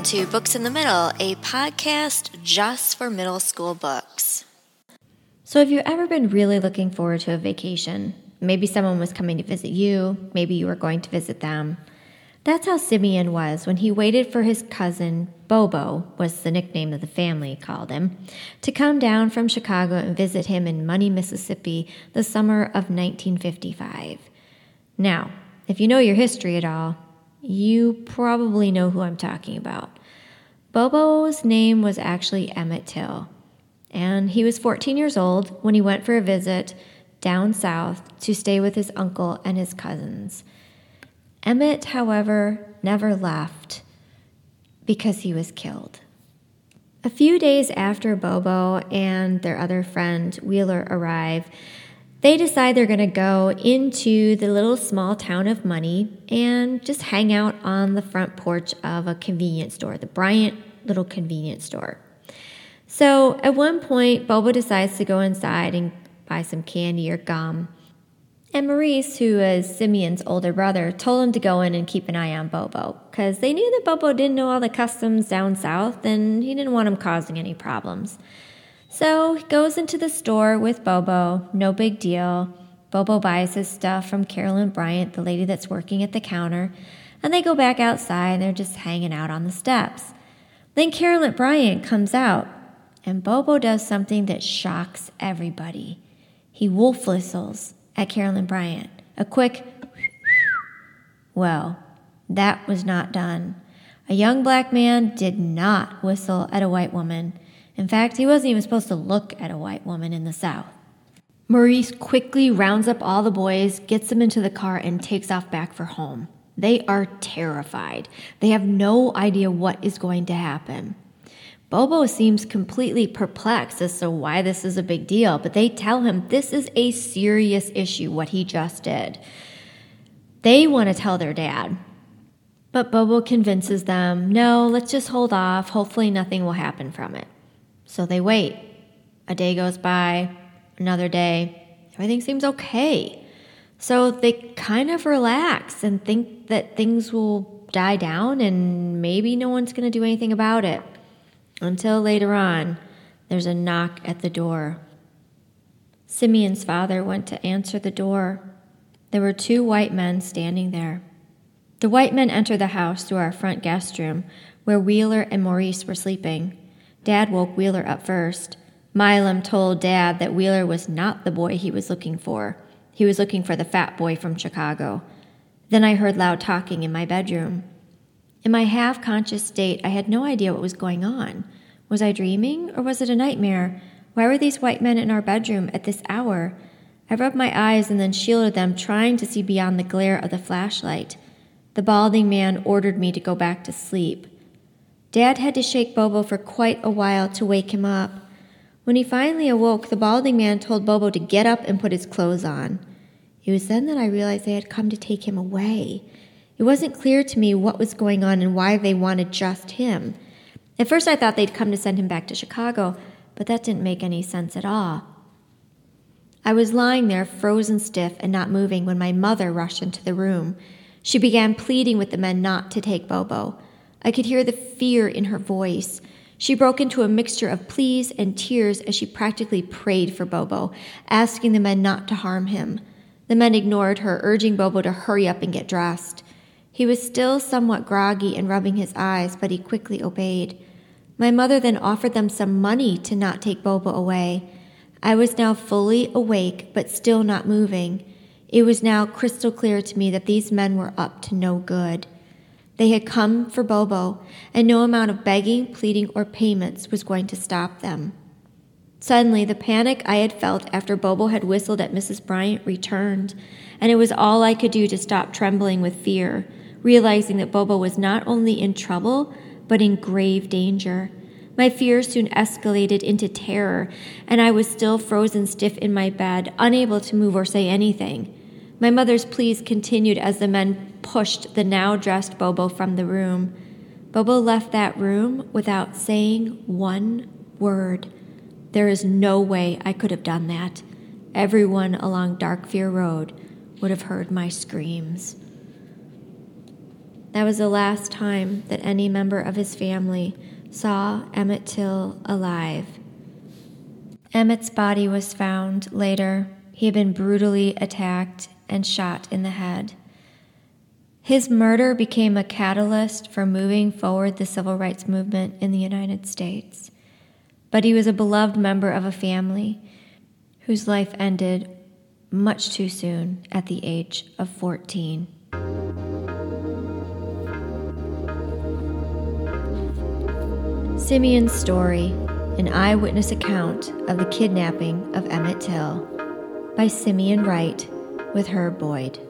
Welcome to Books in the Middle, a podcast just for middle school books. So, have you ever been really looking forward to a vacation? Maybe someone was coming to visit you, maybe you were going to visit them. That's how Simeon was when he waited for his cousin, Bobo, was the nickname that the family called him, to come down from Chicago and visit him in Money, Mississippi, the summer of 1955. Now, if you know your history at all, you probably know who I'm talking about. Bobo's name was actually Emmett Till, and he was 14 years old when he went for a visit down south to stay with his uncle and his cousins. Emmett, however, never left because he was killed. A few days after Bobo and their other friend Wheeler arrive, they decide they're going to go into the little small town of Money and just hang out on the front porch of a convenience store, the Bryant Little Convenience Store. So at one point, Bobo decides to go inside and buy some candy or gum. And Maurice, who is Simeon's older brother, told him to go in and keep an eye on Bobo because they knew that Bobo didn't know all the customs down south and he didn't want him causing any problems. So he goes into the store with Bobo, no big deal. Bobo buys his stuff from Carolyn Bryant, the lady that's working at the counter, and they go back outside and they're just hanging out on the steps. Then Carolyn Bryant comes out, and Bobo does something that shocks everybody. He wolf whistles at Carolyn Bryant. A quick, well, that was not done. A young black man did not whistle at a white woman. In fact, he wasn't even supposed to look at a white woman in the South. Maurice quickly rounds up all the boys, gets them into the car, and takes off back for home. They are terrified. They have no idea what is going to happen. Bobo seems completely perplexed as to why this is a big deal, but they tell him this is a serious issue, what he just did. They want to tell their dad, but Bobo convinces them no, let's just hold off. Hopefully, nothing will happen from it. So they wait. A day goes by, another day, everything seems okay. So they kind of relax and think that things will die down and maybe no one's going to do anything about it. Until later on, there's a knock at the door. Simeon's father went to answer the door. There were two white men standing there. The white men entered the house through our front guest room, where Wheeler and Maurice were sleeping. Dad woke Wheeler up first. Milam told Dad that Wheeler was not the boy he was looking for. He was looking for the fat boy from Chicago. Then I heard loud talking in my bedroom. In my half conscious state, I had no idea what was going on. Was I dreaming, or was it a nightmare? Why were these white men in our bedroom at this hour? I rubbed my eyes and then shielded them, trying to see beyond the glare of the flashlight. The balding man ordered me to go back to sleep. Dad had to shake Bobo for quite a while to wake him up. When he finally awoke, the balding man told Bobo to get up and put his clothes on. It was then that I realized they had come to take him away. It wasn't clear to me what was going on and why they wanted just him. At first, I thought they'd come to send him back to Chicago, but that didn't make any sense at all. I was lying there, frozen stiff and not moving, when my mother rushed into the room. She began pleading with the men not to take Bobo. I could hear the fear in her voice. She broke into a mixture of pleas and tears as she practically prayed for Bobo, asking the men not to harm him. The men ignored her, urging Bobo to hurry up and get dressed. He was still somewhat groggy and rubbing his eyes, but he quickly obeyed. My mother then offered them some money to not take Bobo away. I was now fully awake, but still not moving. It was now crystal clear to me that these men were up to no good. They had come for Bobo, and no amount of begging, pleading, or payments was going to stop them. Suddenly, the panic I had felt after Bobo had whistled at Mrs. Bryant returned, and it was all I could do to stop trembling with fear, realizing that Bobo was not only in trouble, but in grave danger. My fear soon escalated into terror, and I was still frozen stiff in my bed, unable to move or say anything. My mother's pleas continued as the men pushed the now dressed Bobo from the room. Bobo left that room without saying one word. There is no way I could have done that. Everyone along Dark Fear Road would have heard my screams. that was the last time that any member of his family saw Emmett Till alive. Emmett's body was found later. He had been brutally attacked and shot in the head. His murder became a catalyst for moving forward the civil rights movement in the United States. But he was a beloved member of a family whose life ended much too soon at the age of 14. Simeon's Story An Eyewitness Account of the Kidnapping of Emmett Till by Simeon Wright with Herb Boyd.